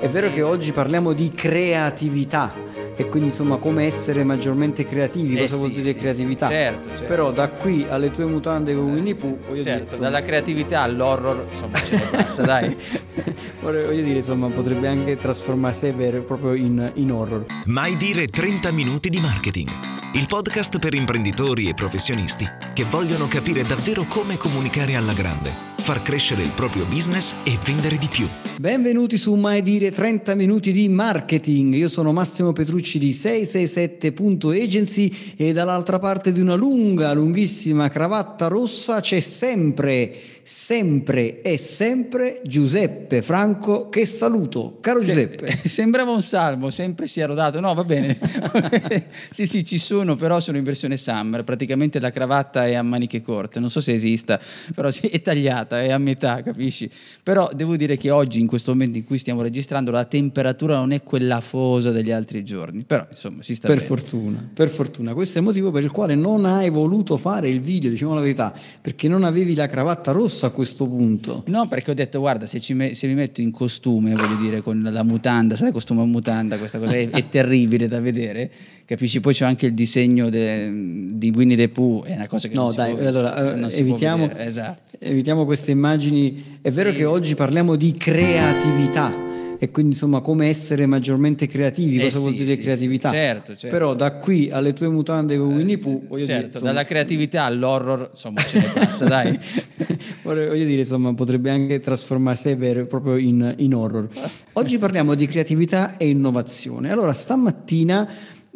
È vero che oggi parliamo di creatività e quindi insomma come essere maggiormente creativi, Eh cosa vuol sì, dire sì, creatività. sì, certo, certo. Però da qui alle tue mutande con Winnie Pooh, voglio dire, Certo, insomma, dalla creatività all'horror, insomma, ce ne passa, dai. vorrei- voglio dire, insomma, potrebbe anche trasformarsi vero e proprio in, in horror. Mai dire 30 minuti di marketing. Il podcast per imprenditori e professionisti che vogliono capire davvero come comunicare alla grande, far crescere il proprio business e vendere di più. Benvenuti su Mai Dire 30 Minuti di Marketing. Io sono Massimo Petrucci di 667.agency e dall'altra parte di una lunga, lunghissima cravatta rossa c'è sempre, sempre e sempre Giuseppe Franco che saluto. Caro Giuseppe. Sembrava un salmo, sempre si è rodato. No, va bene. sì, sì, ci sono, però sono in versione summer. Praticamente la cravatta è a maniche corte. Non so se esista, però è tagliata, è a metà, capisci? Però devo dire che oggi, in questo momento in cui stiamo registrando, la temperatura non è quella afosa degli altri giorni. Però, insomma, si sta Per bene. fortuna, per fortuna. Questo è il motivo per il quale non hai voluto fare il video, diciamo la verità, perché non avevi la cravatta rossa a questo punto. No, perché ho detto, guarda, se, ci me- se mi metto in costume, voglio dire, con la mutanda, sai, costume a mutanda, questa cosa è, è terribile da vedere, capisci? Poi c'è anche il disegno de- di Winnie the Pooh, è una cosa che No, non si dai, può- allora non eh, si può evitiamo, Esatto. evitiamo queste immagini. È vero Sì. che oggi parliamo di creatività e quindi insomma come essere maggiormente creativi, Eh cosa vuol sì, dire sì, creatività. sì, certo, certo. Però da qui alle tue mutande con Winnie Pooh, voglio dire, Certo, insomma, dalla creatività all'horror, insomma, ce ne passa, dai. voglio dire, insomma, potrebbe anche trasformarsi vero proprio in, in horror. Oggi parliamo di creatività e innovazione. Allora, stamattina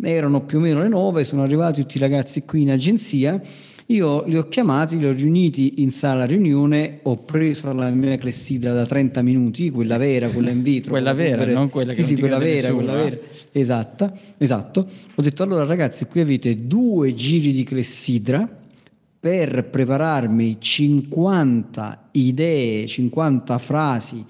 erano più o meno le 9, sono arrivati tutti i ragazzi qui in agenzia. Io li ho chiamati, li ho riuniti in sala riunione, ho preso la mia clessidra da 30 minuti, quella vera, quella in vetro. Quella vera, polvere- non quella che sì, non sì, quella vera, nessuno, quella eh. vera. Esatta, esatto. Ho detto allora ragazzi, qui avete due giri di clessidra per prepararmi 50 idee, 50 frasi,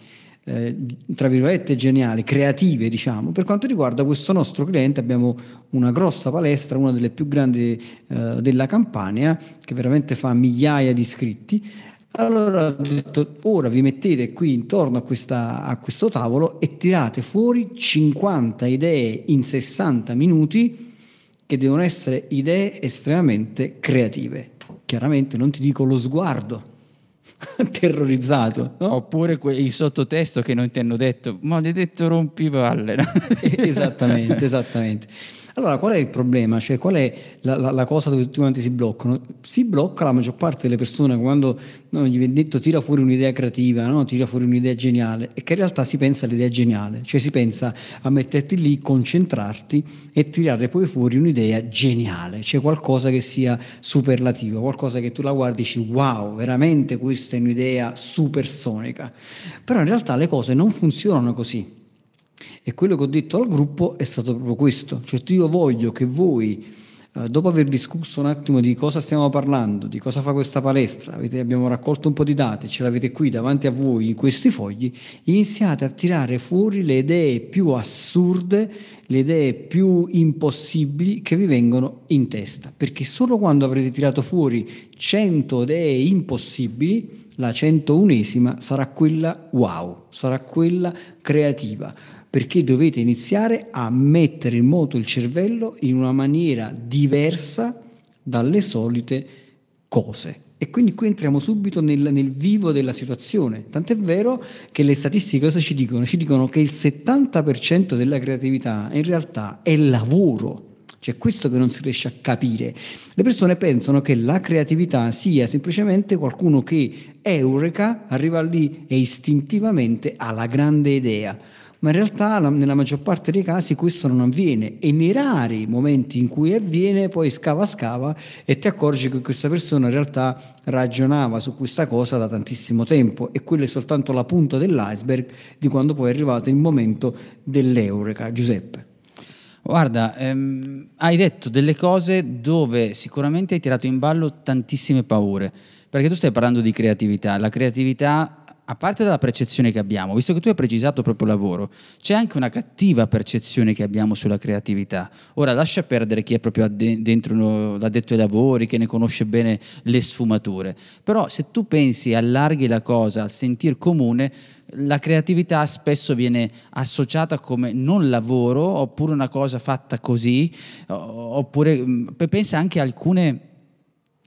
eh, tra virgolette geniali, creative diciamo, per quanto riguarda questo nostro cliente abbiamo una grossa palestra, una delle più grandi eh, della Campania, che veramente fa migliaia di iscritti. Allora ho detto, ora vi mettete qui intorno a, questa- a questo tavolo e tirate fuori 50 idee in 60 minuti che devono essere idee estremamente creative. Chiaramente non ti dico lo sguardo terrorizzato, no? Oppure que- il sottotesto che non ti hanno detto, maledetto rompivalle. no? esattamente, esattamente. Allora, qual è il problema? Cioè, qual è la, la- la cosa dove tutti quanti si bloccano? Si blocca la maggior parte delle persone quando no, gli viene detto tira fuori un'idea creativa, no? tira fuori un'idea geniale, e che in realtà si pensa all'idea geniale, cioè si pensa a metterti lì, concentrarti e tirare poi fuori un'idea geniale, cioè qualcosa che sia superlativo, qualcosa che tu la guardi e dici wow, veramente questa è un'idea supersonica. Però in realtà le cose non funzionano così. E quello che ho detto al gruppo è stato proprio questo, cioè io voglio che voi, eh, dopo aver discusso un attimo di cosa stiamo parlando, di cosa fa questa palestra, avete- abbiamo raccolto un po' di dati, ce l'avete qui davanti a voi in questi fogli, iniziate a tirare fuori le idee più assurde, le idee più impossibili che vi vengono in testa, perché solo quando avrete tirato fuori 100 idee impossibili, la 101esima sarà quella wow, sarà quella creativa perché dovete iniziare a mettere in moto il cervello in una maniera diversa dalle solite cose. E quindi qui entriamo subito nel, nel vivo della situazione. Tant'è vero che le statistiche cosa ci dicono? Ci dicono che il 70% della creatività in realtà è lavoro. Cioè questo che non si riesce a capire. Le persone pensano che la creatività sia semplicemente qualcuno che eureka, arriva lì e istintivamente ha la grande idea ma in realtà la- nella maggior parte dei casi questo non avviene e nei rari momenti in cui avviene poi scava scava e ti accorgi che questa persona in realtà ragionava su questa cosa da tantissimo tempo e quello è soltanto la punta dell'iceberg di quando poi è arrivato il momento dell'eureka. Giuseppe. Guarda, ehm, hai detto delle cose dove sicuramente hai tirato in ballo tantissime paure, perché tu stai parlando di creatività. La creatività a parte dalla percezione che abbiamo, visto che tu hai precisato proprio lavoro, c'è anche una cattiva percezione che abbiamo sulla creatività. Ora lascia perdere chi è proprio dentro l'addetto ai lavori, che ne conosce bene le sfumature, però se tu pensi, allarghi la cosa al sentir comune, la creatività spesso viene associata come non lavoro, oppure una cosa fatta così, oppure pensa anche a alcune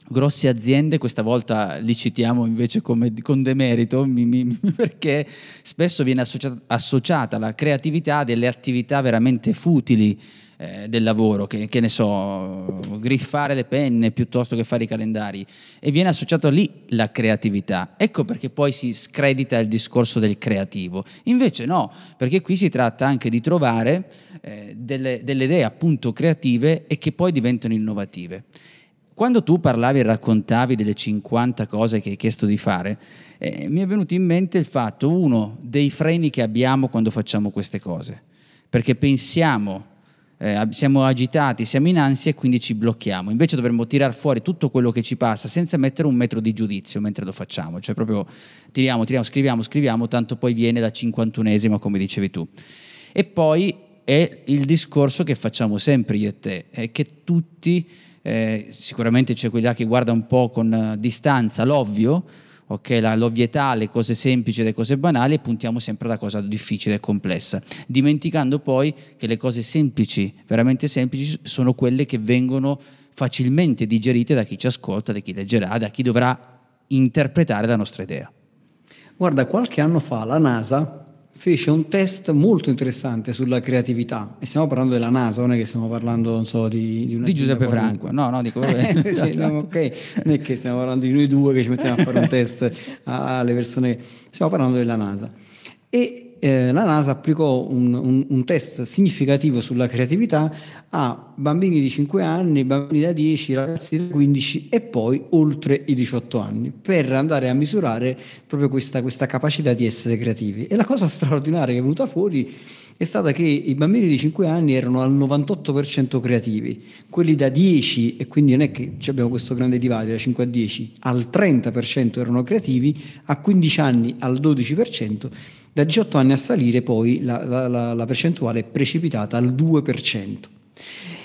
grosse aziende, questa volta li citiamo invece come, con demerito, mi, mi, perché spesso viene associata, associata la creatività a delle attività veramente futili eh, del lavoro, che, che, ne so, griffare le penne piuttosto che fare i calendari, e viene associato lì la creatività. Ecco perché poi si scredita il discorso del creativo. Invece no, perché qui si tratta anche di trovare eh, delle, delle idee appunto creative e che poi diventano innovative. Quando tu parlavi e raccontavi delle 50 cose che hai chiesto di fare, eh, mi è venuto in mente il fatto, uno, dei freni che abbiamo quando facciamo queste cose, perché pensiamo, eh, siamo agitati, siamo in ansia e quindi ci blocchiamo. Invece dovremmo tirar fuori tutto quello che ci passa senza mettere un metro di giudizio mentre lo facciamo, cioè proprio tiriamo, tiriamo, scriviamo, scriviamo, tanto poi viene da 51esima, come dicevi tu. E poi è il discorso che facciamo sempre io e te, è che tutti eh, sicuramente c'è quella che guarda un po' con uh, distanza l'ovvio, okay, la, l'ovvietà, le cose semplici le cose banali e puntiamo sempre alla cosa difficile e complessa, dimenticando poi che le cose semplici, veramente semplici, sono quelle che vengono facilmente digerite da chi ci ascolta, da chi leggerà, da chi dovrà interpretare la nostra idea. Guarda, qualche anno fa la NASA fece un test molto interessante sulla creatività. E stiamo parlando della NASA, non è che stiamo parlando non so, di, di, di Giuseppe Franco, no, no, dico vabbè. sì, no, ok, non è che stiamo parlando di noi due che ci mettiamo a fare un test alle persone, stiamo parlando della NASA. E eh, la NASA applicò un, un, un, test significativo sulla creatività a bambini di 5 anni, bambini da 10, ragazzi da 15 e poi oltre i 18 anni per andare a misurare proprio questa, questa capacità di essere creativi. E la cosa straordinaria che è venuta fuori è stata che i bambini di 5 anni erano al 98% creativi, quelli da 10, e quindi non è che abbiamo questo grande divario da 5 a 10, al 30% erano creativi, a 15 anni al 12%, da 18 anni a salire poi la, la, la, percentuale è precipitata al 2%.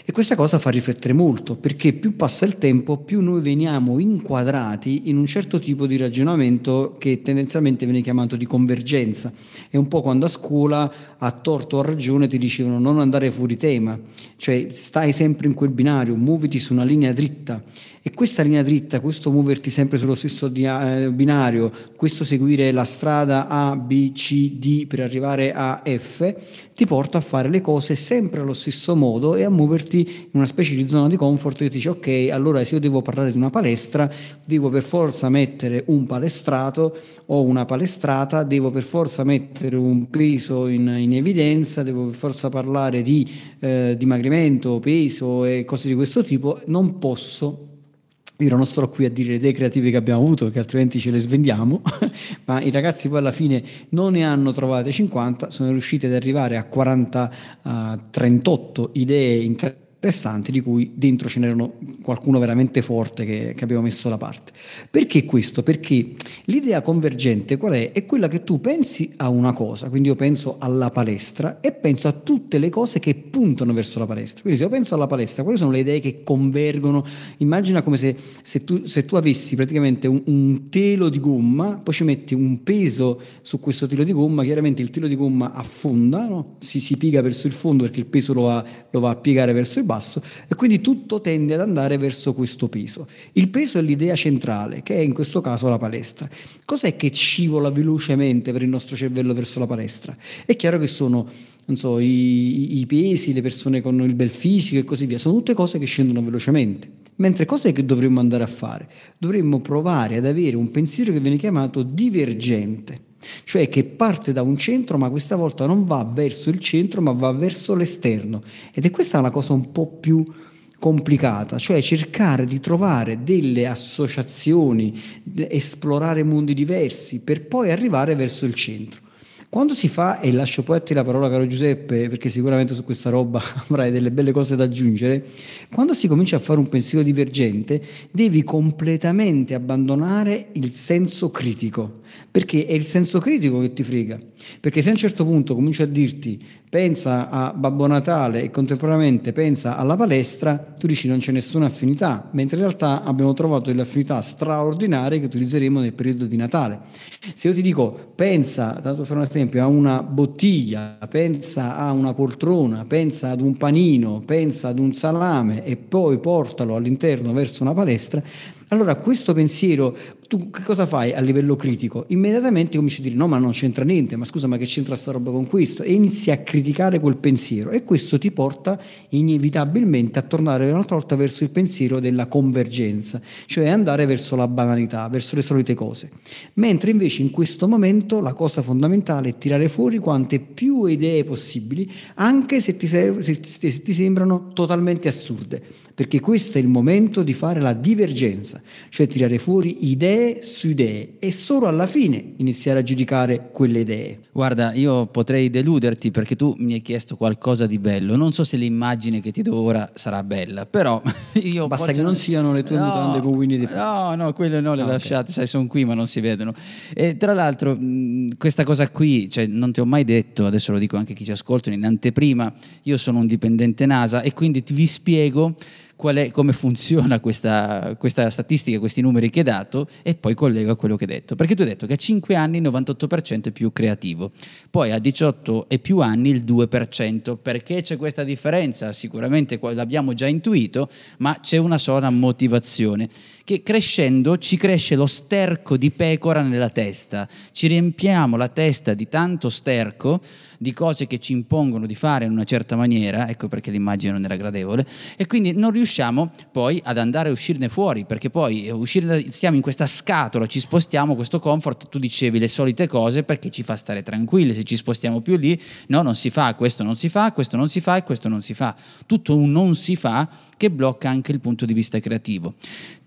E questa cosa fa riflettere molto, perché più passa il tempo, più noi veniamo inquadrati in un certo tipo di ragionamento che tendenzialmente viene chiamato di convergenza. È un po' quando a scuola, a torto o a ragione, ti dicevano non andare fuori tema, cioè stai sempre in quel binario, muoviti su una linea dritta. E questa linea dritta, questo muoverti sempre sullo stesso eh, binario, questo seguire la strada A, B, C, D per arrivare a F, ti porta a fare le cose sempre allo stesso modo e a muoverti in una specie di zona di comfort che ti dice ok, allora se io devo parlare di una palestra, devo per forza mettere un palestrato o una palestrata, devo per forza mettere un peso in, in evidenza, devo per forza parlare di eh, dimagrimento, peso e cose di questo tipo, non posso io non starò qui a dire le idee creative che abbiamo avuto, perché altrimenti ce le svendiamo, ma i ragazzi poi alla fine non ne hanno trovate 50, sono riusciti ad arrivare a 40, uh, 38 idee interessanti interessanti di cui dentro ce n'erano qualcuno veramente forte che, che, abbiamo messo da parte. Perché questo? Perché l'idea convergente qual è? È quella che tu pensi a una cosa, quindi io penso alla palestra e penso a tutte le cose che puntano verso la palestra. Quindi se io penso alla palestra, quali sono le idee che convergono? Immagina come se, se, tu, se tu, avessi praticamente un, un telo di gomma, poi ci metti un peso su questo telo di gomma, chiaramente il telo di gomma affonda, no? si, si piega verso il fondo perché il peso lo va, lo va a piegare verso il basso basso e quindi tutto tende ad andare verso questo peso. Il peso è l'idea centrale, che è in questo caso la palestra. Cos'è che scivola velocemente per il nostro cervello verso la palestra? È chiaro che sono so, i, i pesi, le persone con il bel fisico e così via, sono tutte cose che scendono velocemente. Mentre cos'è che dovremmo andare a fare? Dovremmo provare ad avere un pensiero che viene chiamato divergente cioè che parte da un centro ma questa volta non va verso il centro ma va verso l'esterno ed è questa una cosa un po' più complicata, cioè cercare di trovare delle associazioni, esplorare mondi diversi per poi arrivare verso il centro. Quando si fa, e lascio poi a te la parola caro Giuseppe, perché sicuramente su questa roba avrai delle belle cose da aggiungere, quando si comincia a fare un pensiero divergente devi completamente abbandonare il senso critico, perché è il senso critico che ti frega, perché se a un certo punto comincio a dirti pensa a Babbo Natale e contemporaneamente pensa alla palestra, tu dici non c'è nessuna affinità, mentre in realtà abbiamo trovato delle affinità straordinarie che utilizzeremo nel periodo di Natale. Se io ti dico pensa, tanto per fare un esempio, a una bottiglia, pensa a una poltrona, pensa ad un panino, pensa ad un salame e poi portalo all'interno verso una palestra, allora questo pensiero tu che cosa fai a livello critico? Immediatamente cominci a dire no ma non c'entra niente, ma scusa ma che c'entra sta roba con questo? E inizi a criticare quel pensiero e questo ti porta inevitabilmente a tornare un'altra volta verso il pensiero della convergenza, cioè andare verso la banalità, verso le solite cose. Mentre invece in questo momento la cosa fondamentale è tirare fuori quante più idee possibili, anche se ti, serv- se ti sembrano totalmente assurde, perché questo è il momento di fare la divergenza, cioè tirare fuori idee su idee e solo alla fine iniziare a giudicare quelle idee. Guarda, io potrei deluderti perché tu mi hai chiesto qualcosa di bello. Non so se l'immagine che ti do ora sarà bella, però io Basta posso... che non siano le tue no, mutande con Winnie the Pooh. No, no, quelle no, le ah, lasciate, okay. sai, sono qui ma non si vedono. E tra l'altro, questa cosa qui, cioè, non ti ho mai detto, adesso lo dico anche a chi ci ascolta, in anteprima, io sono un dipendente NASA e quindi vi spiego è, come funziona questa, questa, statistica, questi numeri che hai dato e poi collego a quello che hai detto. Perché tu hai detto che a 5 anni il 98% è più creativo, poi a 18 e più anni il 2%. Perché c'è questa differenza? Sicuramente l'abbiamo già intuito, ma c'è una sola motivazione che crescendo ci cresce lo sterco di pecora nella testa, ci riempiamo la testa di tanto sterco, di cose che ci impongono di fare in una certa maniera, ecco perché l'immagine non era gradevole, e quindi non riusciamo poi ad andare a uscirne fuori, perché poi uscire, stiamo in questa scatola, ci spostiamo, questo comfort, tu dicevi le solite cose perché ci fa stare tranquilli, se ci spostiamo più lì, no, non si fa, questo non si fa, questo non si fa e questo non si fa. Tutto un non si fa che blocca anche il punto di vista creativo.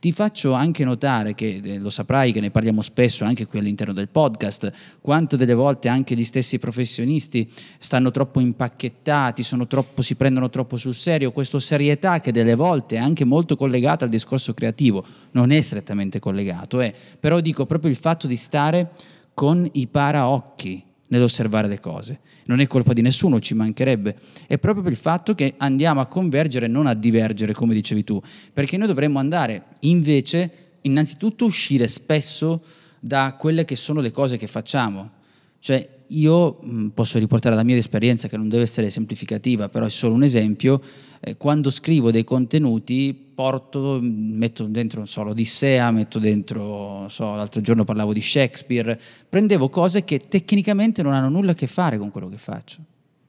Ti faccio anche notare che eh, lo saprai che ne parliamo spesso anche qui all'interno del podcast, quanto delle volte anche gli stessi professionisti stanno troppo impacchettati, troppo, si prendono troppo sul serio, questa serietà che delle volte è anche molto collegata al discorso creativo, non è strettamente collegato, eh. però dico proprio il fatto di stare con i paraocchi nell'osservare le cose. Non è colpa di nessuno, ci mancherebbe. È proprio per il fatto che andiamo a convergere, non a divergere, come dicevi tu, perché noi dovremmo andare invece, innanzitutto, uscire spesso da quelle che sono le cose che facciamo. Cioè, io posso riportare la mia esperienza, che non deve essere semplificativa, però è solo un esempio. Eh, quando scrivo dei contenuti, porto, metto dentro, non so, l'Odissea, metto dentro, non so, l'altro giorno parlavo di Shakespeare, prendevo cose che tecnicamente non hanno nulla a che fare con quello che faccio.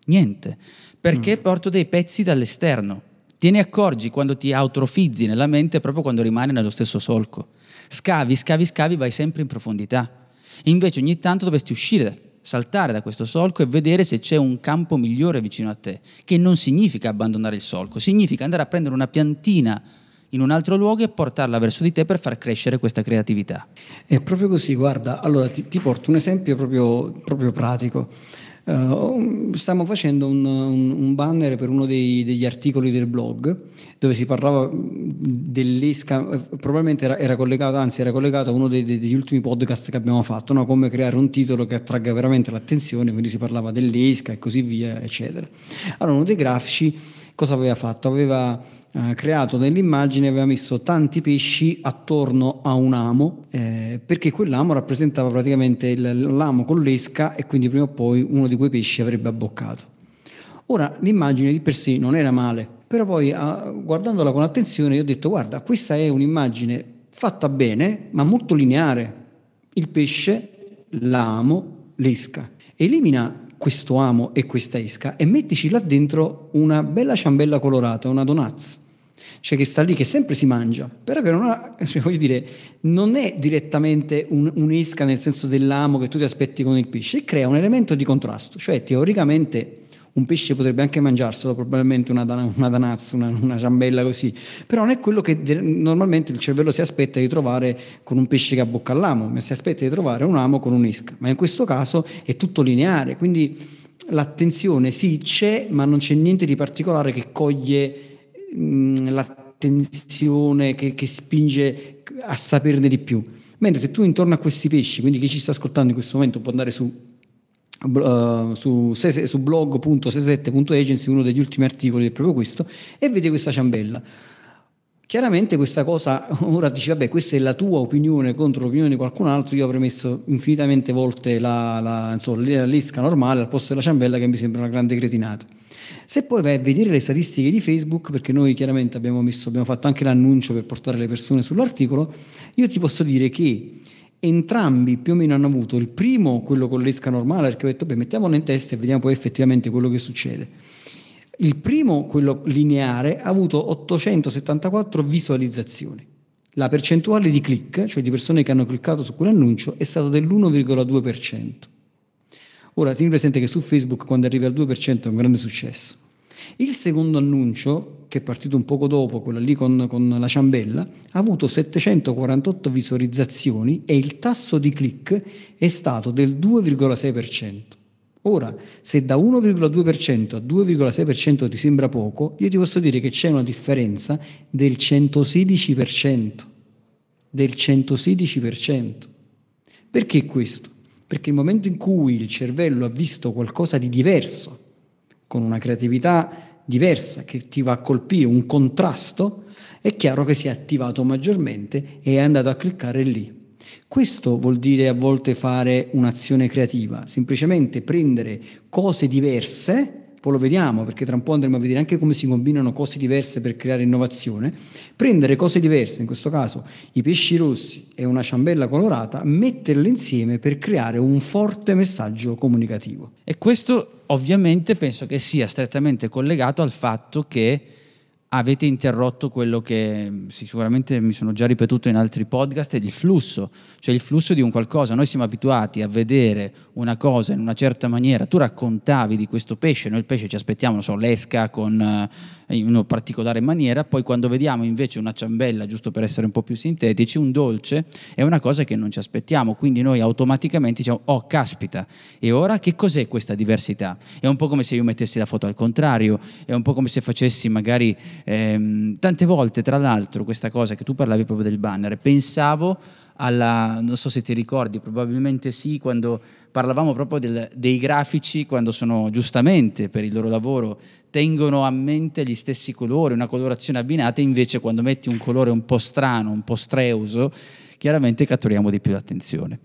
Niente, perché mm. porto dei pezzi dall'esterno. Te ne accorgi quando ti autofizzi nella mente proprio quando rimani nello stesso solco. Scavi, scavi, scavi, vai sempre in profondità. Invece ogni tanto dovresti uscire saltare da questo solco e vedere se c'è un campo migliore vicino a te, che non significa abbandonare il solco, significa andare a prendere una piantina in un altro luogo e portarla verso di te per far crescere questa creatività. È proprio così, guarda, allora ti, ti porto un esempio proprio, proprio pratico. Uh, stiamo facendo un, un, banner per uno dei, degli articoli del blog dove si parlava dell'esca, eh, probabilmente era, era, collegato, anzi era collegato a uno dei, degli ultimi podcast che abbiamo fatto, no? come creare un titolo che attragga veramente l'attenzione, quindi si parlava dell'esca e così via, eccetera. Allora uno dei grafici cosa aveva fatto? Aveva creato nell'immagine aveva messo tanti pesci attorno a un amo eh, perché quell'amo rappresentava praticamente il, l'amo con l'esca e quindi prima o poi uno di quei pesci avrebbe abboccato. Ora l'immagine di per sé non era male, però poi ah, guardandola con attenzione io ho detto guarda questa è un'immagine fatta bene ma molto lineare. Il pesce, l'amo, l'esca. Elimina questo amo e questa esca e mettici là dentro una bella ciambella colorata, una donaz cioè che sta lì, che sempre si mangia, però che non ha, cioè voglio dire, non è direttamente un, un'esca nel senso dell'amo che tu ti aspetti con il pesce, e crea un elemento di contrasto, cioè teoricamente un pesce potrebbe anche mangiarselo, probabilmente una, una danazza, una, una, ciambella così, però non è quello che de- normalmente il cervello si aspetta di trovare con un pesce che abbocca all'amo, ma si aspetta di trovare un amo con un'isca, ma in questo caso è tutto lineare, quindi l'attenzione sì c'è, ma non c'è niente di particolare che coglie l'attenzione, che, che spinge a saperne di più. Mentre se tu intorno a questi pesci, quindi chi ci sta ascoltando in questo momento può andare su Uh, su, su blog.sesette.agency uno degli ultimi articoli è proprio questo e vede questa ciambella chiaramente questa cosa ora dici vabbè questa è la tua opinione contro l'opinione di qualcun altro io avrei messo infinitamente volte la, la, insomma, la lisca normale al posto della ciambella che mi sembra una grande cretinata se poi vai a vedere le statistiche di Facebook, perché noi chiaramente abbiamo, messo, abbiamo fatto anche l'annuncio per portare le persone sull'articolo, io ti posso dire che entrambi più o meno hanno avuto il primo, quello con l'esca normale, perché ho detto, beh, mettiamolo in testa e vediamo poi effettivamente quello che succede. Il primo, quello lineare, ha avuto 874 visualizzazioni. La percentuale di click, cioè di persone che hanno cliccato su quell'annuncio, è stata dell'1,2%. Ora tieni presente che su Facebook quando arrivi al 2% è un grande successo. Il secondo annuncio, che è partito un poco dopo, quello lì con, con, la ciambella, ha avuto 748 visualizzazioni e il tasso di click è stato del 2,6%. Ora, se da 1,2% a 2,6% ti sembra poco, io ti posso dire che c'è una differenza del 116%. Del 116%. Perché questo? Perché il momento in cui il cervello ha visto qualcosa di diverso, con una creatività diversa che ti va a colpire, un contrasto, è chiaro che si è attivato maggiormente e è andato a cliccare lì. Questo vuol dire a volte fare un'azione creativa, semplicemente prendere cose diverse poi lo vediamo perché tra un po' andremo a vedere anche come si combinano cose diverse per creare innovazione, prendere cose diverse, in questo caso i pesci rossi e una ciambella colorata, metterle insieme per creare un forte messaggio comunicativo. E questo ovviamente penso che sia strettamente collegato al fatto che avete interrotto quello che sicuramente mi sono già ripetuto in altri podcast, è il flusso, cioè il flusso di un qualcosa. Noi siamo abituati a vedere una cosa in una certa maniera, tu raccontavi di questo pesce, noi il pesce ci aspettiamo, non so, l'esca con, eh, in una particolare maniera, poi quando vediamo invece una ciambella, giusto per essere un po' più sintetici, un dolce, è una cosa che non ci aspettiamo, quindi noi automaticamente diciamo, oh caspita, e ora che cos'è questa diversità? È un po' come se io mettessi la foto al contrario, è un po' come se facessi magari Ehm, tante volte, tra l'altro, questa cosa che tu parlavi proprio del banner, pensavo alla, non so se ti ricordi, probabilmente sì, quando parlavamo proprio del, dei grafici, quando sono giustamente per il loro lavoro, tengono a mente gli stessi colori, una colorazione abbinata, invece quando metti un colore un po' strano, un po' streuso, chiaramente catturiamo di più l'attenzione.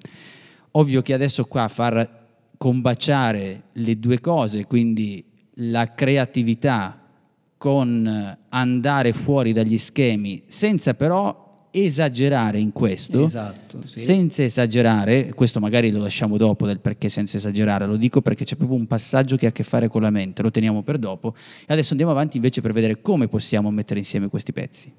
Ovvio che adesso qua far combaciare le due cose, quindi la creatività con andare fuori dagli schemi, senza però esagerare in questo, esatto, sì. senza esagerare, questo magari lo lasciamo dopo del perché senza esagerare, lo dico perché c'è proprio un passaggio che ha a che fare con la mente, lo teniamo per dopo e adesso andiamo avanti invece per vedere come possiamo mettere insieme questi pezzi.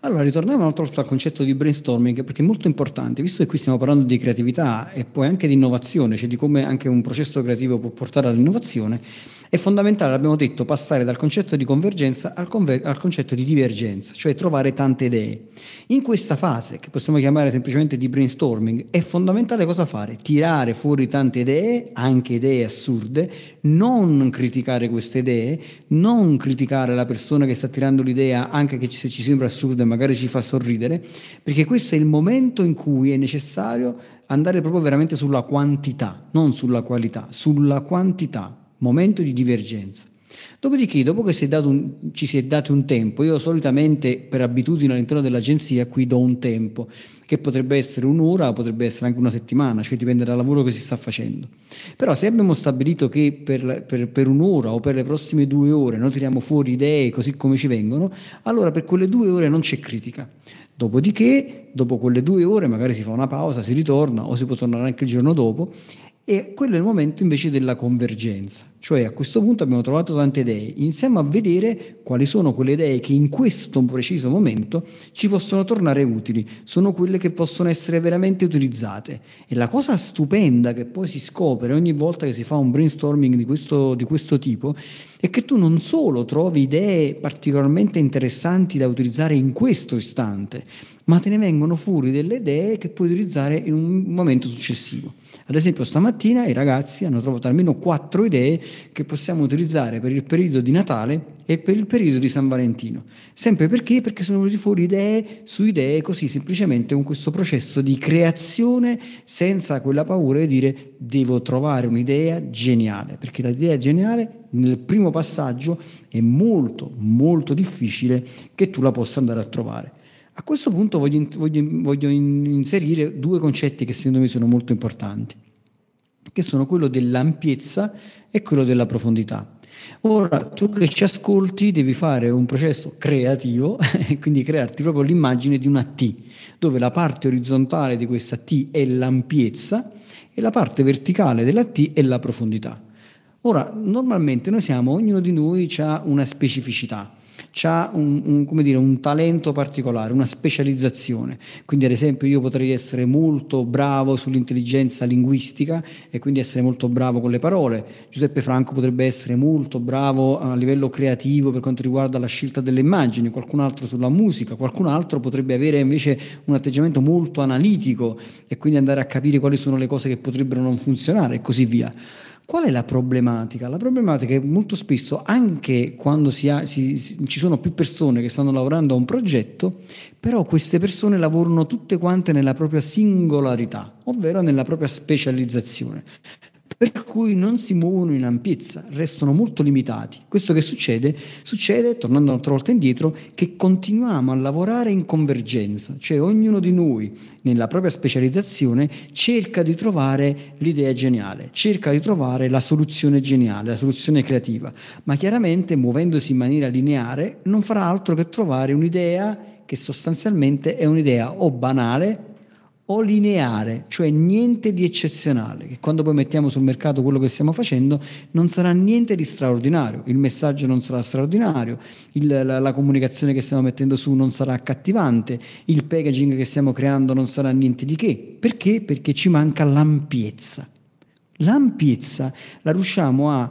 Allora, ritorniamo un altro al concetto di brainstorming, perché è molto importante, visto che qui stiamo parlando di creatività e poi anche di innovazione, cioè di come anche un processo creativo può portare all'innovazione, è fondamentale, abbiamo detto, passare dal concetto di convergenza al, conver- al, concetto di divergenza, cioè trovare tante idee. In questa fase, che possiamo chiamare semplicemente di brainstorming, è fondamentale cosa fare? Tirare fuori tante idee, anche idee assurde, non criticare queste idee, non criticare la persona che sta tirando l'idea, anche che se ci sembra assurda e magari ci fa sorridere, perché questo è il momento in cui è necessario andare proprio veramente sulla quantità, non sulla qualità, sulla quantità momento di divergenza. Dopodiché, dopo che si un, ci si è dato un tempo, io solitamente per abitudine all'interno dell'agenzia qui do un tempo, che potrebbe essere un'ora, potrebbe essere anche una settimana, cioè dipende dal lavoro che si sta facendo. Però se abbiamo stabilito che per, per, per un'ora o per le prossime due ore noi tiriamo fuori idee così come ci vengono, allora per quelle due ore non c'è critica. Dopodiché, dopo quelle due ore magari si fa una pausa, si ritorna o si può tornare anche il giorno dopo E quello è il momento invece della convergenza, cioè a questo punto abbiamo trovato tante idee, iniziamo a vedere quali sono quelle idee che in questo preciso momento ci possono tornare utili, sono quelle che possono essere veramente utilizzate. E la cosa stupenda che poi si scopre ogni volta che si fa un brainstorming di questo, di questo tipo è che tu non solo trovi idee particolarmente interessanti da utilizzare in questo istante, ma te ne vengono fuori delle idee che puoi utilizzare in un momento successivo. Ad esempio stamattina i ragazzi hanno trovato almeno quattro idee che possiamo utilizzare per il periodo di Natale e per il periodo di San Valentino. Sempre perché? Perché sono venuti fuori idee su idee così semplicemente con questo processo di creazione senza quella paura di dire devo trovare un'idea geniale, perché l'idea geniale nel primo passaggio è molto molto difficile che tu la possa andare a trovare. A questo punto voglio, voglio, voglio inserire due concetti che secondo me sono molto importanti, che sono quello dell'ampiezza e quello della profondità. Ora, tu che ci ascolti devi fare un processo creativo e quindi crearti proprio l'immagine di una T, dove la parte orizzontale di questa T è l'ampiezza e la parte verticale della T è la profondità. Ora, normalmente noi siamo, ognuno di noi ha una specificità ha un, un, dire, un, talento particolare, una specializzazione. Quindi ad esempio io potrei essere molto bravo sull'intelligenza linguistica e quindi essere molto bravo con le parole. Giuseppe Franco potrebbe essere molto bravo a livello creativo per quanto riguarda la scelta delle immagini, qualcun altro sulla musica, qualcun altro potrebbe avere invece un atteggiamento molto analitico e quindi andare a capire quali sono le cose che potrebbero non funzionare e così via. Qual è la problematica? La problematica è che molto spesso, anche quando si ha, si, ci sono più persone che stanno lavorando a un progetto, però queste persone lavorano tutte quante nella propria singolarità, ovvero nella propria specializzazione per cui non si muovono in ampiezza, restano molto limitati. Questo che succede? Succede, tornando un'altra volta indietro, che continuiamo a lavorare in convergenza, cioè ognuno di noi nella propria specializzazione cerca di trovare l'idea geniale, cerca di trovare la soluzione geniale, la soluzione creativa, ma chiaramente muovendosi in maniera lineare non farà altro che trovare un'idea che sostanzialmente è un'idea o banale o lineare, cioè niente di eccezionale, che quando poi mettiamo sul mercato quello che stiamo facendo non sarà niente di straordinario, il messaggio non sarà straordinario, il, la, la, comunicazione che stiamo mettendo su non sarà accattivante, il packaging che stiamo creando non sarà niente di che. Perché? Perché ci manca l'ampiezza. L'ampiezza la riusciamo a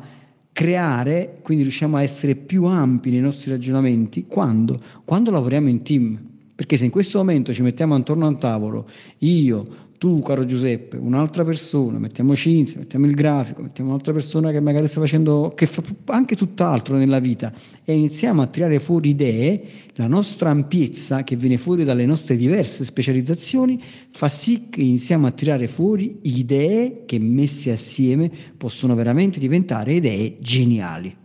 creare, quindi riusciamo a essere più ampi nei nostri ragionamenti, quando? Quando lavoriamo in team perché se in questo momento ci mettiamo attorno a un tavolo, io, tu, caro Giuseppe, un'altra persona, mettiamo Cinzia, mettiamo il grafico, mettiamo un'altra persona che magari sta facendo, che fa anche tutt'altro nella vita e iniziamo a tirare fuori idee, la nostra ampiezza che viene fuori dalle nostre diverse specializzazioni fa sì che iniziamo a tirare fuori idee che messe assieme possono veramente diventare idee geniali.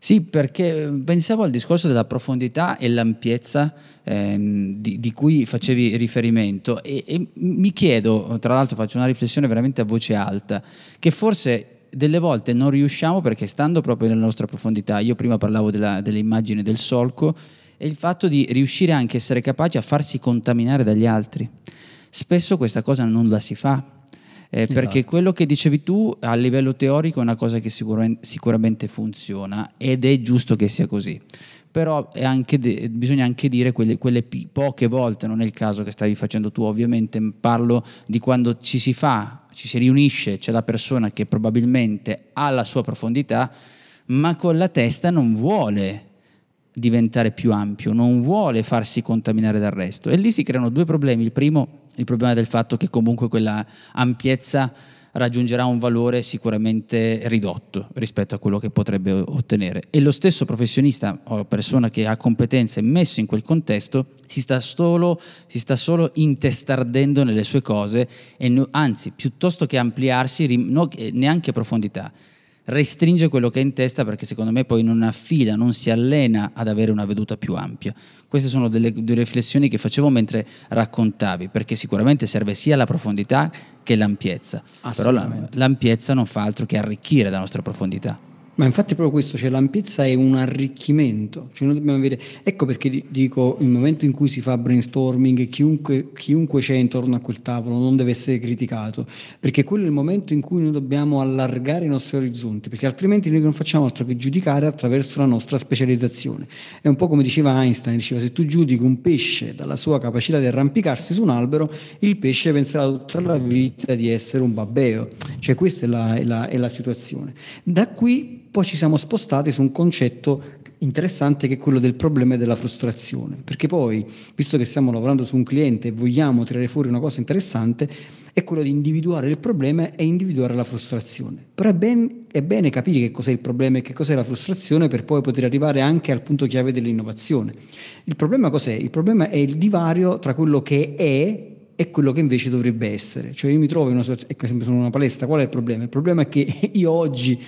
Sì, perché eh, pensavo al discorso della profondità e l'ampiezza ehm, di, di, cui facevi riferimento e, e, mi chiedo, tra l'altro faccio una riflessione veramente a voce alta, che forse delle volte non riusciamo perché stando proprio nella nostra profondità, io prima parlavo della, dell'immagine del solco, e il fatto di riuscire anche a essere capaci a farsi contaminare dagli altri. Spesso questa cosa non la si fa, eh, esatto. perché quello che dicevi tu a livello teorico è una cosa che sicuramente, sicuramente funziona ed è giusto che sia così. Però anche de- bisogna anche dire quelle, quelle pi- poche volte, non è il caso che stavi facendo tu, ovviamente parlo di quando ci si fa, ci si riunisce, c'è la persona che probabilmente ha la sua profondità, ma con la testa non vuole diventare più ampio, non vuole farsi contaminare dal resto. E lì si creano due problemi. Il primo il problema del fatto che comunque quella ampiezza raggiungerà un valore sicuramente ridotto rispetto a quello che potrebbe ottenere. E lo stesso professionista o persona che ha competenze messo in quel contesto si sta solo, si sta solo intestardendo nelle sue cose e anzi, piuttosto che ampliarsi, neanche profondità restringe quello che è in testa perché secondo me poi non affida, non si allena ad avere una veduta più ampia. Queste sono delle, delle riflessioni che facevo mentre raccontavi, perché sicuramente serve sia la profondità che l'ampiezza, però la, l'ampiezza non fa altro che arricchire la nostra profondità. Ma infatti proprio questo, cioè l'ampiezza è un arricchimento, cioè noi dobbiamo avere, ecco perché dico, il momento in cui si fa brainstorming, chiunque, chiunque c'è intorno a quel tavolo non deve essere criticato, perché quello è il momento in cui noi dobbiamo allargare i nostri orizzonti, perché altrimenti noi non facciamo altro che giudicare attraverso la nostra specializzazione. È un po' come diceva Einstein, diceva se tu giudichi un pesce dalla sua capacità di arrampicarsi su un albero, il pesce penserà tutta la vita di essere un babbeo, cioè questa è la, è la, è la situazione. Da qui poi ci siamo spostati su un concetto interessante che è quello del problema e della frustrazione, perché poi, visto che stiamo lavorando su un cliente e vogliamo tirare fuori una cosa interessante, è quello di individuare il problema e individuare la frustrazione. Però è, ben, è bene capire che cos'è il problema e che cos'è la frustrazione per poi poter arrivare anche al punto chiave dell'innovazione. Il problema cos'è? Il problema è il divario tra quello che è e quello che invece dovrebbe essere. Cioè io mi trovo in una situazione, ecco, sono una palestra, qual è il problema? Il problema è che io oggi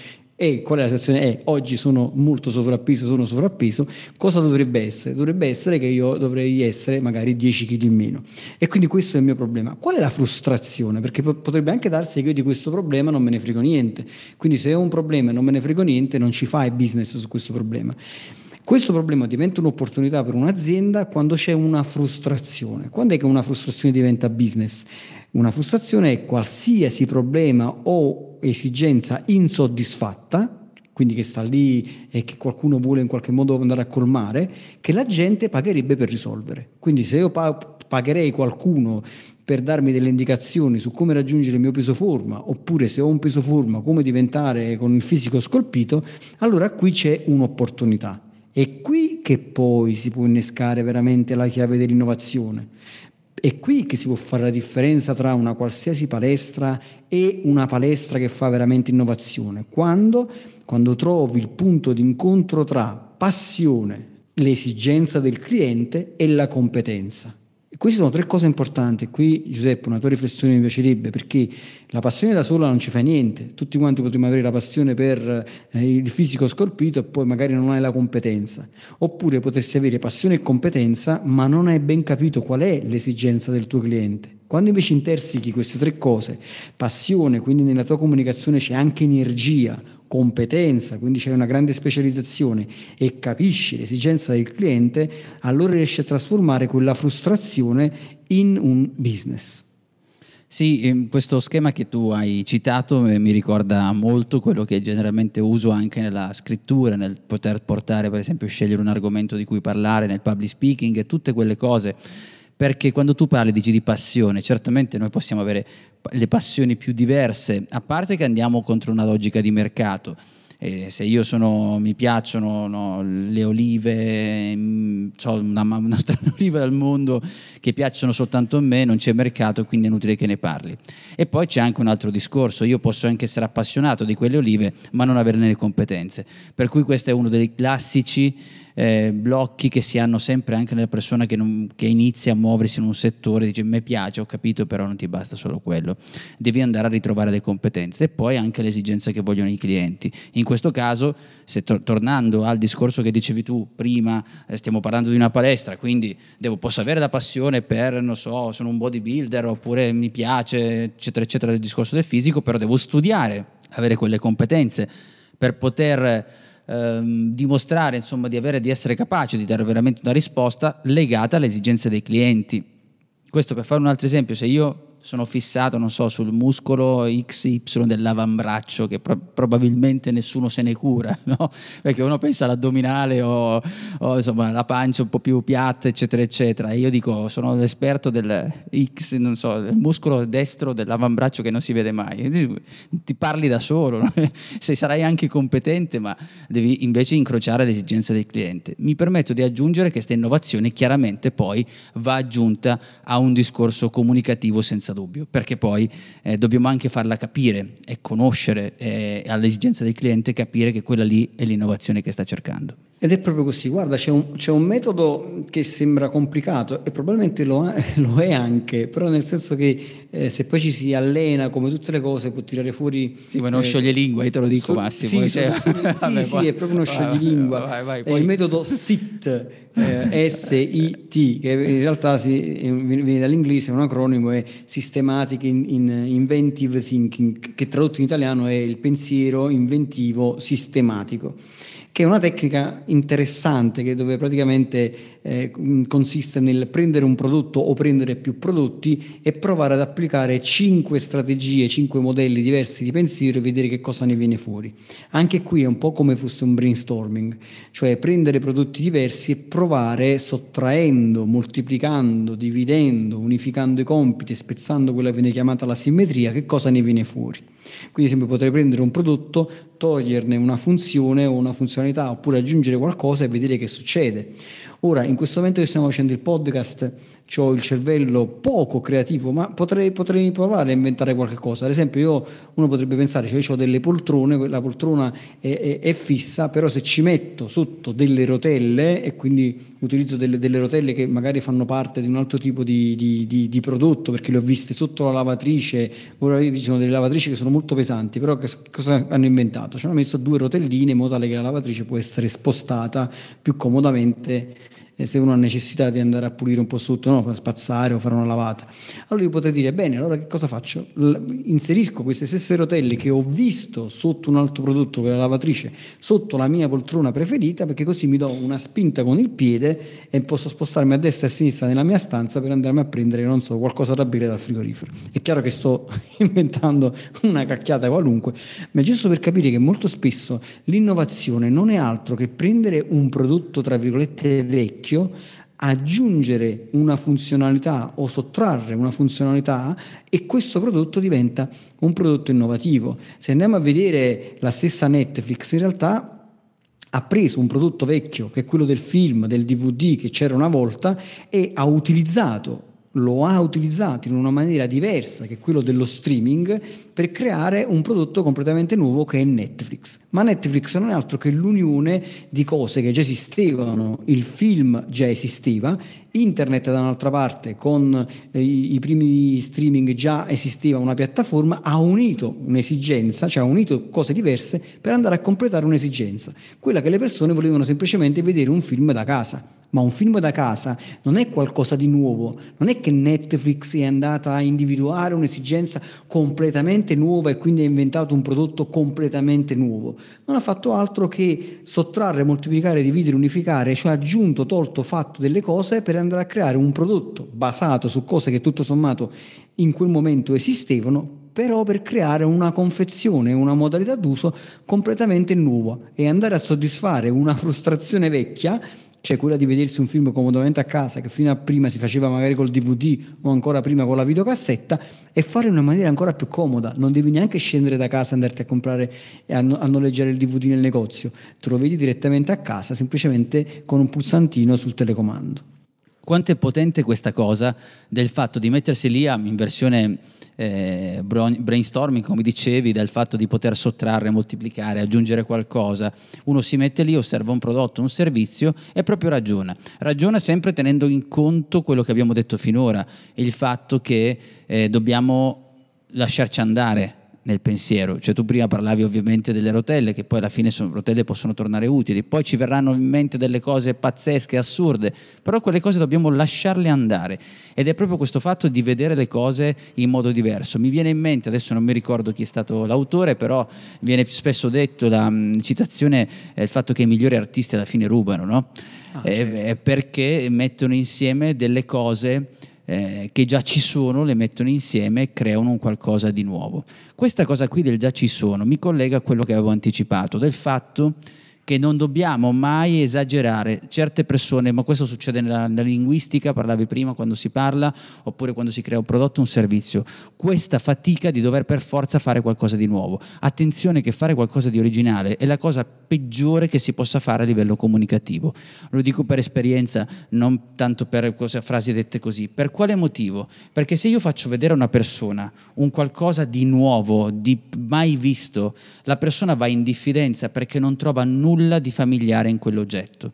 e qual è la situazione? È oggi sono molto sovrappeso, sono sovrappeso, cosa dovrebbe essere? Dovrebbe essere che io dovrei essere magari 10 kg in meno. E quindi questo è il mio problema. Qual è la frustrazione? Perché potrebbe anche darsi che io di questo problema non me ne frego niente. Quindi se ho un problema e non me ne frego niente, non ci fai business su questo problema. Questo problema diventa un'opportunità per un'azienda quando c'è una frustrazione. Quando è che una frustrazione diventa business? Una frustrazione è qualsiasi problema o esigenza insoddisfatta, quindi che sta lì e che qualcuno vuole in qualche modo andare a colmare, che la gente pagherebbe per risolvere. Quindi se io pagherei qualcuno per darmi delle indicazioni su come raggiungere il mio peso forma, oppure se ho un peso forma come diventare con il fisico scolpito, allora qui c'è un'opportunità. È qui che poi si può innescare veramente la chiave dell'innovazione, è qui che si può fare la differenza tra una qualsiasi palestra e una palestra che fa veramente innovazione. Quando? Quando trovi il punto d'incontro tra passione, l'esigenza del cliente e la competenza. Queste sono tre cose importanti. Qui, Giuseppe, una tua riflessione mi piacerebbe perché la passione da sola non ci fa niente. Tutti quanti potremmo avere la passione per eh, il fisico scolpito e poi magari non hai la competenza. Oppure potresti avere passione e competenza, ma non hai ben capito qual è l'esigenza del tuo cliente. Quando invece intersichi queste tre cose, passione, quindi nella tua comunicazione c'è anche energia, competenza, quindi c'è una grande specializzazione e capisci l'esigenza del cliente, allora riesci a trasformare quella frustrazione in un business. Sì, ehm, questo schema che tu hai citato eh, mi ricorda molto quello che generalmente uso anche nella scrittura, nel poter portare per esempio scegliere un argomento di cui parlare, nel public speaking e tutte quelle cose perché quando tu parli dici di passione, certamente noi possiamo avere le passioni più diverse, a parte che andiamo contro una logica di mercato. E se io sono, mi piacciono no, le olive, so una, una strana oliva del mondo che piacciono soltanto a me, non c'è mercato, quindi è inutile che ne parli. E poi c'è anche un altro discorso, io posso anche essere appassionato di quelle olive, ma non averne le competenze. Per cui questo è uno dei classici eh, blocchi che si hanno sempre anche nella persona che, non, che, inizia a muoversi in un settore, dice mi piace, ho capito, però non ti basta solo quello, devi andare a ritrovare le competenze. E poi anche le esigenze che vogliono i clienti. In questo caso, se to- tornando al discorso che dicevi tu prima, eh, stiamo parlando di una palestra, quindi devo, posso avere la passione per, non so, sono un bodybuilder oppure mi piace, eccetera, eccetera, del discorso del fisico, però devo studiare, avere quelle competenze. Per poter ehm, dimostrare insomma, di, avere, di essere capace di dare veramente una risposta legata alle esigenze dei clienti. Questo per fare un altro esempio, se io sono fissato, non so, sul muscolo XY dell'avambraccio che pro- probabilmente nessuno se ne cura, no? Perché uno pensa all'addominale o, o insomma la pancia un po' più piatta, eccetera, eccetera. E io dico, sono l'esperto del X, non so, del muscolo destro dell'avambraccio che non si vede mai. Ti parli da solo, no? se sarai anche competente, ma devi invece incrociare le esigenze del cliente. Mi permetto di aggiungere che questa innovazione chiaramente poi va aggiunta a un discorso comunicativo senza senza dubbio, perché poi eh, dobbiamo anche farla capire e conoscere eh, alle esigenze del cliente, capire che quella lì è l'innovazione che sta cercando. Ed è proprio così, guarda, c'è un, c'è un, metodo che sembra complicato e probabilmente lo, lo è anche, però nel senso che eh, se poi ci si allena come tutte le cose può tirare fuori... Sì, ma non eh, scioglie lingua, io te lo dico so, Massimo. Sì, cioè... sì, vabbè, sì, è proprio uno scioglilingua. Vai, vai, è il metodo SIT, eh, S-I-T, che in realtà si, viene dall'inglese, è un acronimo, è Systematic in, in Inventive Thinking, che tradotto in italiano è il pensiero inventivo sistematico che è una tecnica interessante dove praticamente eh, consiste nel prendere un prodotto o prendere più prodotti e provare ad applicare cinque strategie, cinque modelli diversi di pensiero e vedere che cosa ne viene fuori. Anche qui è un po' come fosse un brainstorming, cioè prendere prodotti diversi e provare sottraendo, moltiplicando, dividendo, unificando i compiti spezzando quella che viene chiamata la simmetria, che cosa ne viene fuori. Quindi sempre potrei prendere un prodotto, toglierne una funzione o una funzionalità oppure aggiungere qualcosa e vedere che succede. Ora, in questo momento che stiamo facendo il podcast, ho il cervello poco creativo, ma potrei, potrei, provare a inventare qualche cosa. Ad esempio, io, uno potrebbe pensare, cioè io ho delle poltrone, la poltrona è, è, è, fissa, però se ci metto sotto delle rotelle e quindi utilizzo delle, delle rotelle che magari fanno parte di un altro tipo di, di, di, di prodotto, perché le ho viste sotto la lavatrice, ora ci sono delle lavatrici che sono molto pesanti, però che, cosa hanno inventato? Ci hanno messo due rotelline in modo tale che la lavatrice può essere spostata più comodamente se uno ha necessità di andare a pulire un po' sotto, no, spazzare o fare una lavata. Allora io potrei dire, bene, allora che cosa faccio? L- inserisco queste stesse rotelle che ho visto sotto un altro prodotto, che è la lavatrice, sotto la mia poltrona preferita, perché così mi do una spinta con il piede e posso spostarmi a destra e a sinistra nella mia stanza per andarmi a prendere, non so, qualcosa da bere dal frigorifero. È chiaro che sto inventando una cacchiata qualunque, ma è giusto per capire che molto spesso l'innovazione non è altro che prendere un prodotto, tra virgolette, vecchio, vecchio, aggiungere una funzionalità o sottrarre una funzionalità e questo prodotto diventa un prodotto innovativo. Se andiamo a vedere la stessa Netflix, in realtà ha preso un prodotto vecchio che è quello del film, del DVD che c'era una volta e ha utilizzato lo ha utilizzato in una maniera diversa che quello dello streaming per creare un prodotto completamente nuovo che è Netflix. Ma Netflix non è altro che l'unione di cose che già esistevano, il film già esisteva, internet da un'altra parte con eh, i, primi streaming già esisteva una piattaforma, ha unito un'esigenza, cioè ha unito cose diverse per andare a completare un'esigenza, quella che le persone volevano semplicemente vedere un film da casa ma un film da casa non è qualcosa di nuovo, non è che Netflix è andata a individuare un'esigenza completamente nuova e quindi ha inventato un prodotto completamente nuovo, non ha fatto altro che sottrarre, moltiplicare, dividere, unificare, cioè aggiunto, tolto, fatto delle cose per andare a creare un prodotto basato su cose che tutto sommato in quel momento esistevano, però per creare una confezione, una modalità d'uso completamente nuova e andare a soddisfare una frustrazione vecchia cioè quella di vedersi un film comodamente a casa che fino a prima si faceva magari col DVD o ancora prima con la videocassetta e fare in una maniera ancora più comoda, non devi neanche scendere da casa e andarti a comprare e a, noleggiare il DVD nel negozio, te lo vedi direttamente a casa semplicemente con un pulsantino sul telecomando. Quanto è potente questa cosa del fatto di mettersi lì in versione eh, brainstorming, come dicevi, del fatto di poter sottrarre, moltiplicare, aggiungere qualcosa. Uno si mette lì, osserva un prodotto, un servizio e proprio ragiona. Ragiona sempre tenendo in conto quello che abbiamo detto finora, il fatto che eh, dobbiamo lasciarci andare nel pensiero. Cioè tu prima parlavi ovviamente delle rotelle, che poi alla fine sono rotelle possono tornare utili, poi ci verranno in mente delle cose pazzesche, assurde, però quelle cose dobbiamo lasciarle andare. Ed è proprio questo fatto di vedere le cose in modo diverso. Mi viene in mente, adesso non mi ricordo chi è stato l'autore, però viene spesso detto la mh, citazione, è il fatto che i migliori artisti alla fine rubano, no? Ah, certo. perché mettono insieme delle cose eh, che già ci sono, le mettono insieme e creano un qualcosa di nuovo. Questa cosa qui del già ci sono mi collega a quello che avevo anticipato, del fatto che non dobbiamo mai esagerare. Certe persone, ma questo succede nella, nella, linguistica, parlavi prima quando si parla, oppure quando si crea un prodotto un servizio, questa fatica di dover per forza fare qualcosa di nuovo. Attenzione che fare qualcosa di originale è la cosa peggiore che si possa fare a livello comunicativo. Lo dico per esperienza, non tanto per cose, frasi dette così. Per quale motivo? Perché se io faccio vedere a una persona un qualcosa di nuovo, di mai visto, la persona va in diffidenza perché non trova nulla nulla di familiare in quell'oggetto.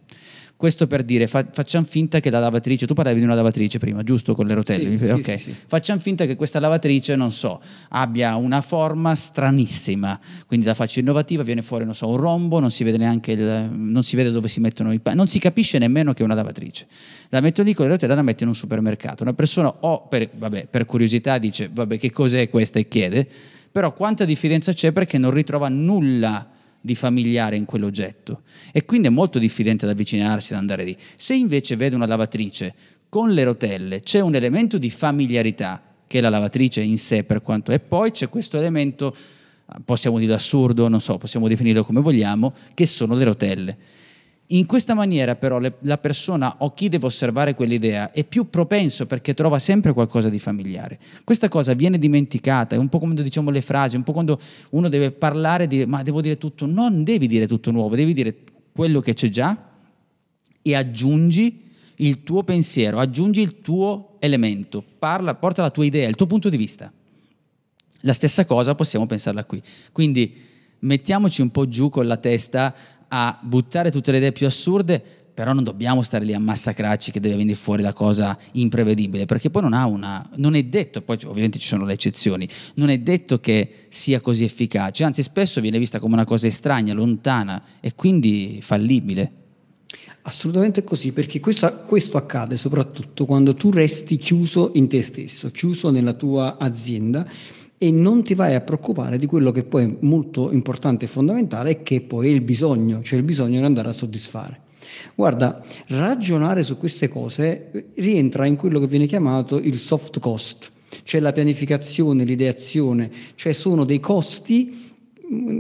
Questo per dire, fa, facciamo finta che la lavatrice, tu parlavi di una lavatrice prima, giusto con le rotelle? Sì, sì, ok. sì. Facciamo finta che questa lavatrice, non so, abbia una forma stranissima, quindi la faccio innovativa, viene fuori, non so, un rombo, non si vede neanche il, non si vede dove si mettono i panni, non si capisce nemmeno che è una lavatrice. La metto lì con le rotelle la metto in un supermercato. Una persona o per, vabbè, per curiosità dice, vabbè, che cos'è questa e chiede, però quanta diffidenza c'è perché non ritrova nulla di familiare in quell'oggetto e quindi è molto diffidente ad avvicinarsi, ad andare lì. Se invece vede una lavatrice con le rotelle, c'è un elemento di familiarità che è la lavatrice in sé per quanto è, poi c'è questo elemento, possiamo dire assurdo, non so, possiamo definirlo come vogliamo, che sono le rotelle. In questa maniera però le- la persona o chi deve osservare quell'idea è più propenso perché trova sempre qualcosa di familiare. Questa cosa viene dimenticata, è un po' come diciamo le frasi, un po' quando uno deve parlare di ma devo dire tutto, non devi dire tutto nuovo, devi dire quello che c'è già e aggiungi il tuo pensiero, aggiungi il tuo elemento, parla, porta la tua idea, il tuo punto di vista. La stessa cosa possiamo pensarla qui. Quindi mettiamoci un po' giù con la testa a buttare tutte le idee più assurde, però non dobbiamo stare lì a massacrarci che deve venire fuori la cosa imprevedibile, perché poi non ha una non è detto, poi ovviamente ci sono le eccezioni, non è detto che sia così efficace, anzi spesso viene vista come una cosa estranea, lontana e quindi fallibile. Assolutamente così, perché questo, questo accade soprattutto quando tu resti chiuso in te stesso, chiuso nella tua azienda e non ti vai a preoccupare di quello che poi è molto importante e fondamentale e che poi è il bisogno, cioè il bisogno di andare a soddisfare. Guarda, ragionare su queste cose rientra in quello che viene chiamato il soft cost, cioè la pianificazione, l'ideazione, cioè sono dei costi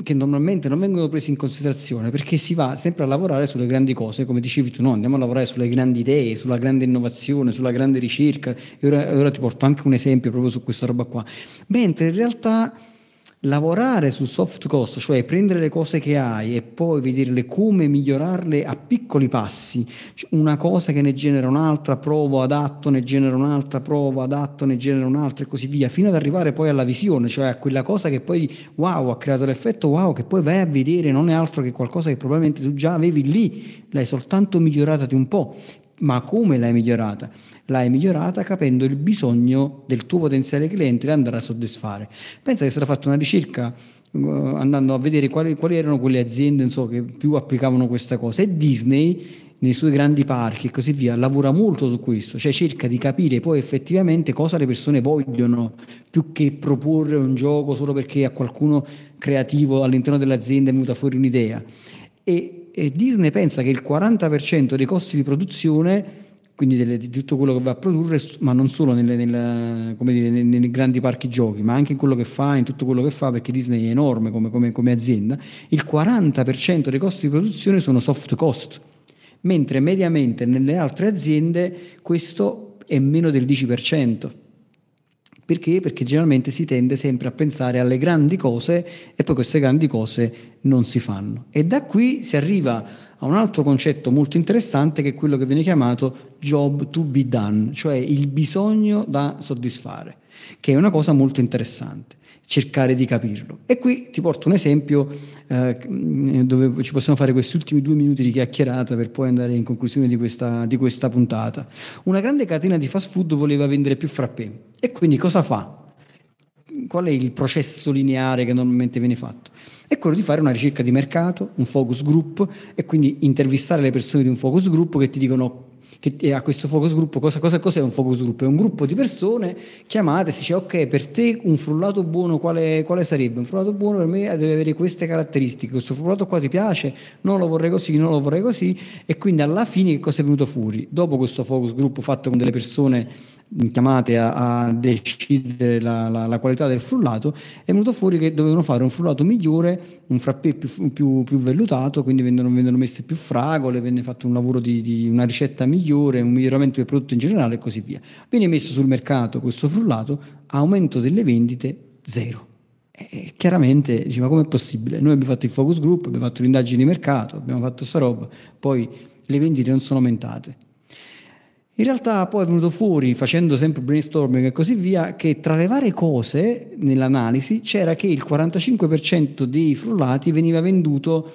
che normalmente non vengono presi in considerazione perché si va sempre a lavorare sulle grandi cose, come dicevi tu, no, andiamo a lavorare sulle grandi idee, sulla grande innovazione, sulla grande ricerca. E ora, ora ti porto anche un esempio proprio su questa roba qua. Mentre in realtà lavorare sul soft cost, cioè prendere le cose che hai e poi vederle come migliorarle a piccoli passi, cioè una cosa che ne genera un'altra, provo, adatto, ne genera un'altra, provo, adatto, ne genera un'altra e così via, fino ad arrivare poi alla visione, cioè a quella cosa che poi wow, ha creato l'effetto wow, che poi vai a vedere non è altro che qualcosa che probabilmente tu già avevi lì, l'hai soltanto migliorata di un po'. Ma come l'hai migliorata? L'hai migliorata capendo il bisogno del tuo potenziale cliente da andare a soddisfare. Pensa che è stata fatta una ricerca eh, andando a vedere quali, quali erano quelle aziende insomma, che più applicavano questa cosa e Disney nei suoi grandi parchi e così via lavora molto su questo, cioè cerca di capire poi effettivamente cosa le persone vogliono più che proporre un gioco solo perché a qualcuno creativo all'interno dell'azienda è venuta fuori un'idea. E, e Disney pensa che il 40% dei costi di produzione quindi delle, di tutto quello che va a produrre, ma non solo nelle, nella, dire, nei, nei, grandi parchi giochi, ma anche in quello che fa, in tutto quello che fa, perché Disney è enorme come, come, come azienda, il 40% dei costi di produzione sono soft cost, mentre mediamente nelle altre aziende questo è meno del 10%. Perché? Perché generalmente si tende sempre a pensare alle grandi cose e poi queste grandi cose non si fanno. E da qui si arriva a un altro concetto molto interessante che è quello che viene chiamato job to be done, cioè il bisogno da soddisfare, che è una cosa molto interessante cercare di capirlo. E qui ti porto un esempio eh, dove ci possiamo fare questi ultimi due minuti di chiacchierata per poi andare in conclusione di questa, di questa puntata. Una grande catena di fast food voleva vendere più frappè e quindi cosa fa? Qual è il processo lineare che normalmente viene fatto? È quello di fare una ricerca di mercato, un focus group e quindi intervistare le persone di un focus group che ti dicono che a questo focus group cosa, cosa, cos'è un focus group? È un gruppo di persone chiamate, si dice ok per te un frullato buono quale, quale, sarebbe? Un frullato buono per me deve avere queste caratteristiche, questo frullato qua ti piace? Non lo vorrei così, non lo vorrei così e quindi alla fine che cosa è venuto fuori? Dopo questo focus group fatto con delle persone chiamate a, a decidere la, la, la, qualità del frullato, è venuto fuori che dovevano fare un frullato migliore, un frappè più, più, più vellutato, quindi vengono, vengono, messe più fragole, venne fatto un lavoro di, di, una ricetta migliore, un miglioramento del prodotto in generale e così via. Viene messo sul mercato questo frullato, aumento delle vendite zero. E chiaramente dice ma com'è possibile? Noi abbiamo fatto il focus group, abbiamo fatto l'indagine di mercato, abbiamo fatto questa roba, poi le vendite non sono aumentate. In realtà poi è venuto fuori, facendo sempre brainstorming e così via, che tra le varie cose nell'analisi c'era che il 45% dei frullati veniva venduto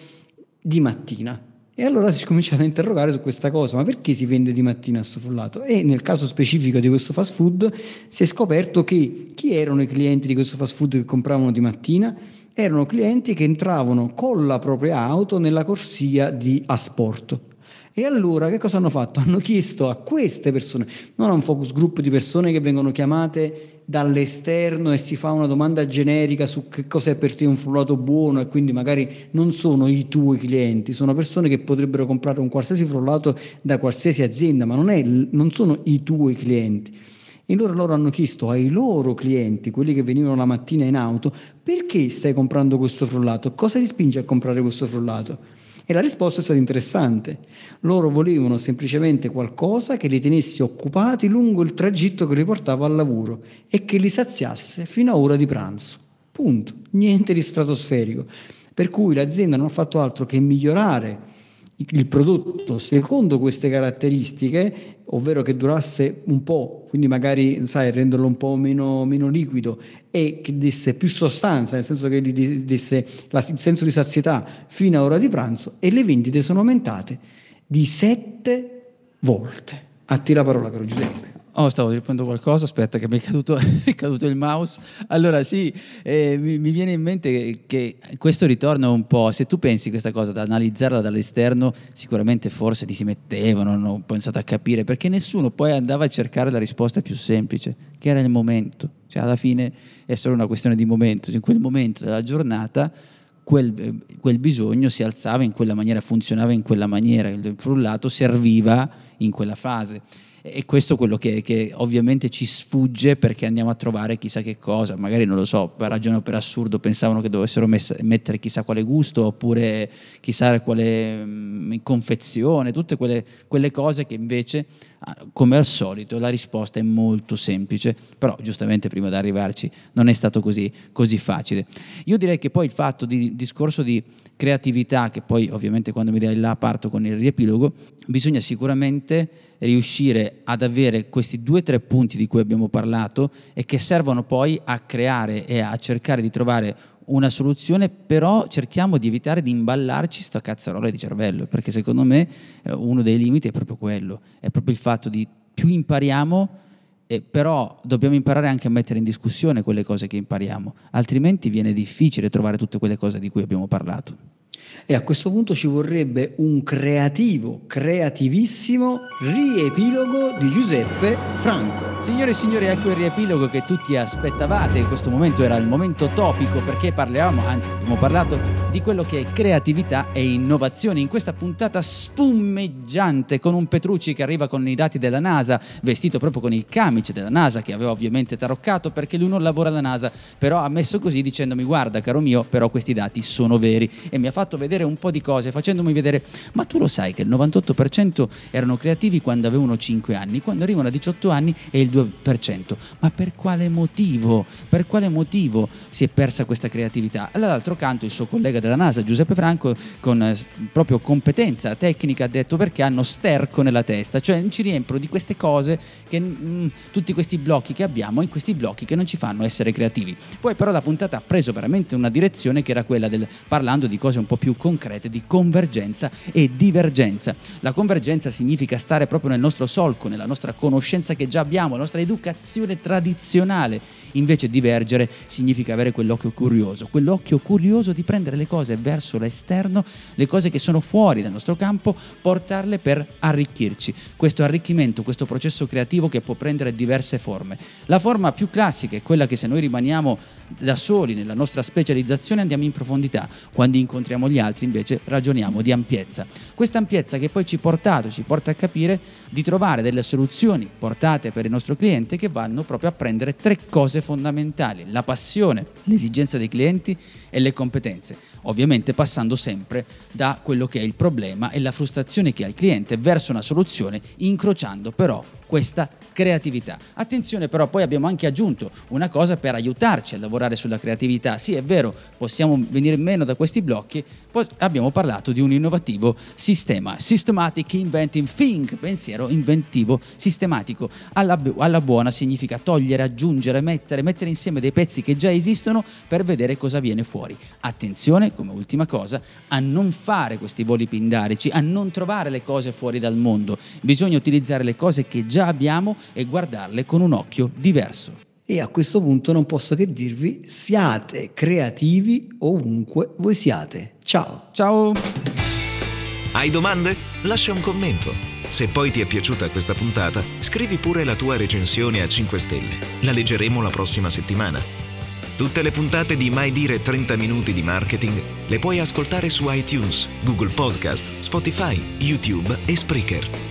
di mattina. E allora si è cominciato a interrogare su questa cosa, ma perché si vende di mattina questo frullato? E nel caso specifico di questo fast food si è scoperto che chi erano i clienti di questo fast food che compravano di mattina? Erano clienti che entravano con la propria auto nella corsia di Asporto. E allora che cosa hanno fatto? Hanno chiesto a queste persone, non a un focus group di persone che vengono chiamate dall'esterno e si fa una domanda generica su che è per te un frullato buono e quindi magari non sono i tuoi clienti, sono persone che potrebbero comprare un qualsiasi frullato da qualsiasi azienda, ma non, è, non sono i tuoi clienti. E allora loro hanno chiesto ai loro clienti, quelli che venivano la mattina in auto, perché stai comprando questo frullato? Cosa ti spinge a comprare questo frullato? E la risposta è stata interessante. Loro volevano semplicemente qualcosa che li tenesse occupati lungo il tragitto che li portava al lavoro e che li saziasse fino a ora di pranzo. Punto. Niente di stratosferico. Per cui l'azienda non ha fatto altro che migliorare il prodotto secondo queste caratteristiche, ovvero che durasse un po', quindi magari sai, renderlo un po' meno, meno liquido e che desse più sostanza, nel senso che gli desse la, il senso di sazietà fino a ora di pranzo e le vendite sono aumentate di sette volte. A te la parola, caro Giuseppe. Oh, stavo riprendendo qualcosa, aspetta che mi è caduto, è caduto il mouse. Allora sì, eh, mi, mi, viene in mente che, questo ritorna un po', se tu pensi questa cosa, da analizzarla dall'esterno, sicuramente forse ti si mettevano, non ho pensato a capire, perché nessuno poi andava a cercare la risposta più semplice, che era il momento. Cioè alla fine è solo una questione di momento, in quel momento della giornata quel, quel bisogno si alzava in quella maniera, funzionava in quella maniera, il frullato serviva in quella fase e questo è quello che, che, ovviamente ci sfugge perché andiamo a trovare chissà che cosa, magari non lo so, per ragione o per assurdo pensavano che dovessero mess- mettere chissà quale gusto oppure chissà quale mh, mm, confezione, tutte quelle, quelle cose che invece come al solito la risposta è molto semplice, però giustamente prima di arrivarci non è stato così, così facile. Io direi che poi il fatto di discorso di creatività, che poi ovviamente quando mi dai là parto con il riepilogo, bisogna sicuramente riuscire ad avere questi due o tre punti di cui abbiamo parlato e che servono poi a creare e a cercare di trovare una soluzione, però cerchiamo di evitare di imballarci sta cazzarola di cervello, perché secondo me eh, uno dei limiti è proprio quello, è proprio il fatto di più impariamo, eh, però dobbiamo imparare anche a mettere in discussione quelle cose che impariamo, altrimenti viene difficile trovare tutte quelle cose di cui abbiamo parlato. E a questo punto ci vorrebbe un creativo, creativissimo riepilogo di Giuseppe Franco. Signore e signori, ecco il riepilogo che tutti aspettavate. In questo momento era il momento topico perché parlavamo, anzi abbiamo parlato di quello che è creatività e innovazione. In questa puntata spumeggiante con un Petrucci che arriva con i dati della NASA, vestito proprio con il camice della NASA che aveva ovviamente taroccato perché lui non lavora alla NASA, però ha messo così dicendomi guarda caro mio, però questi dati sono veri e mi ha fatto vedere un po' di cose facendomi vedere ma tu lo sai che il 98% erano creativi quando avevano 5 anni, quando arrivano a 18 anni è il 2%. Ma per quale motivo? Per quale motivo si è persa questa creatività? All'altro canto il suo collega della NASA, Giuseppe Franco, con eh, proprio competenza tecnica ha detto perché hanno sterco nella testa, cioè ci riempiono di queste cose, che, mh, tutti questi blocchi che abbiamo, in questi blocchi che non ci fanno essere creativi. Poi però la puntata ha preso veramente una direzione che era quella del parlando di cose un po' più concrete, di convergenza e divergenza. La convergenza significa stare proprio nel nostro solco, nella nostra conoscenza che già abbiamo, nostra educazione tradizionale. Invece divergere significa avere quell'occhio curioso, quell'occhio curioso di prendere le cose verso l'esterno, le cose che sono fuori dal nostro campo, portarle per arricchirci. Questo arricchimento, questo processo creativo che può prendere diverse forme. La forma più classica è quella che se noi rimaniamo da soli nella nostra specializzazione andiamo in profondità, quando incontriamo gli altri invece ragioniamo di ampiezza. Questa ampiezza che poi ci, portato, ci porta a capire di trovare delle soluzioni portate per il nostro cliente che vanno proprio a prendere tre cose fondamentali, la passione, l'esigenza dei clienti e le competenze, ovviamente passando sempre da quello che è il problema e la frustrazione che ha il cliente verso una soluzione, incrociando però questa creatività. Attenzione però, poi abbiamo anche aggiunto una cosa per aiutarci a lavorare sulla creatività. Sì, è vero, possiamo venire meno da questi blocchi, poi abbiamo parlato di un innovativo sistema, Systematic Inventing Think, pensiero inventivo sistematico. Alla, alla buona significa togliere, aggiungere, mettere, mettere insieme dei pezzi che già esistono per vedere cosa viene fuori. Attenzione, come ultima cosa, a non fare questi voli pindarici, a non trovare le cose fuori dal mondo. Bisogna utilizzare le cose che già abbiamo e guardarle con un occhio diverso. E a questo punto non posso che dirvi siate creativi ovunque voi siate. Ciao. Ciao. Hai domande? Lascia un commento. Se poi ti è piaciuta questa puntata, scrivi pure la tua recensione a 5 stelle. La leggeremo la prossima settimana. Tutte le puntate di Mai Dire 30 Minuti di Marketing le puoi ascoltare su iTunes, Google Podcast, Spotify, YouTube e Spreaker.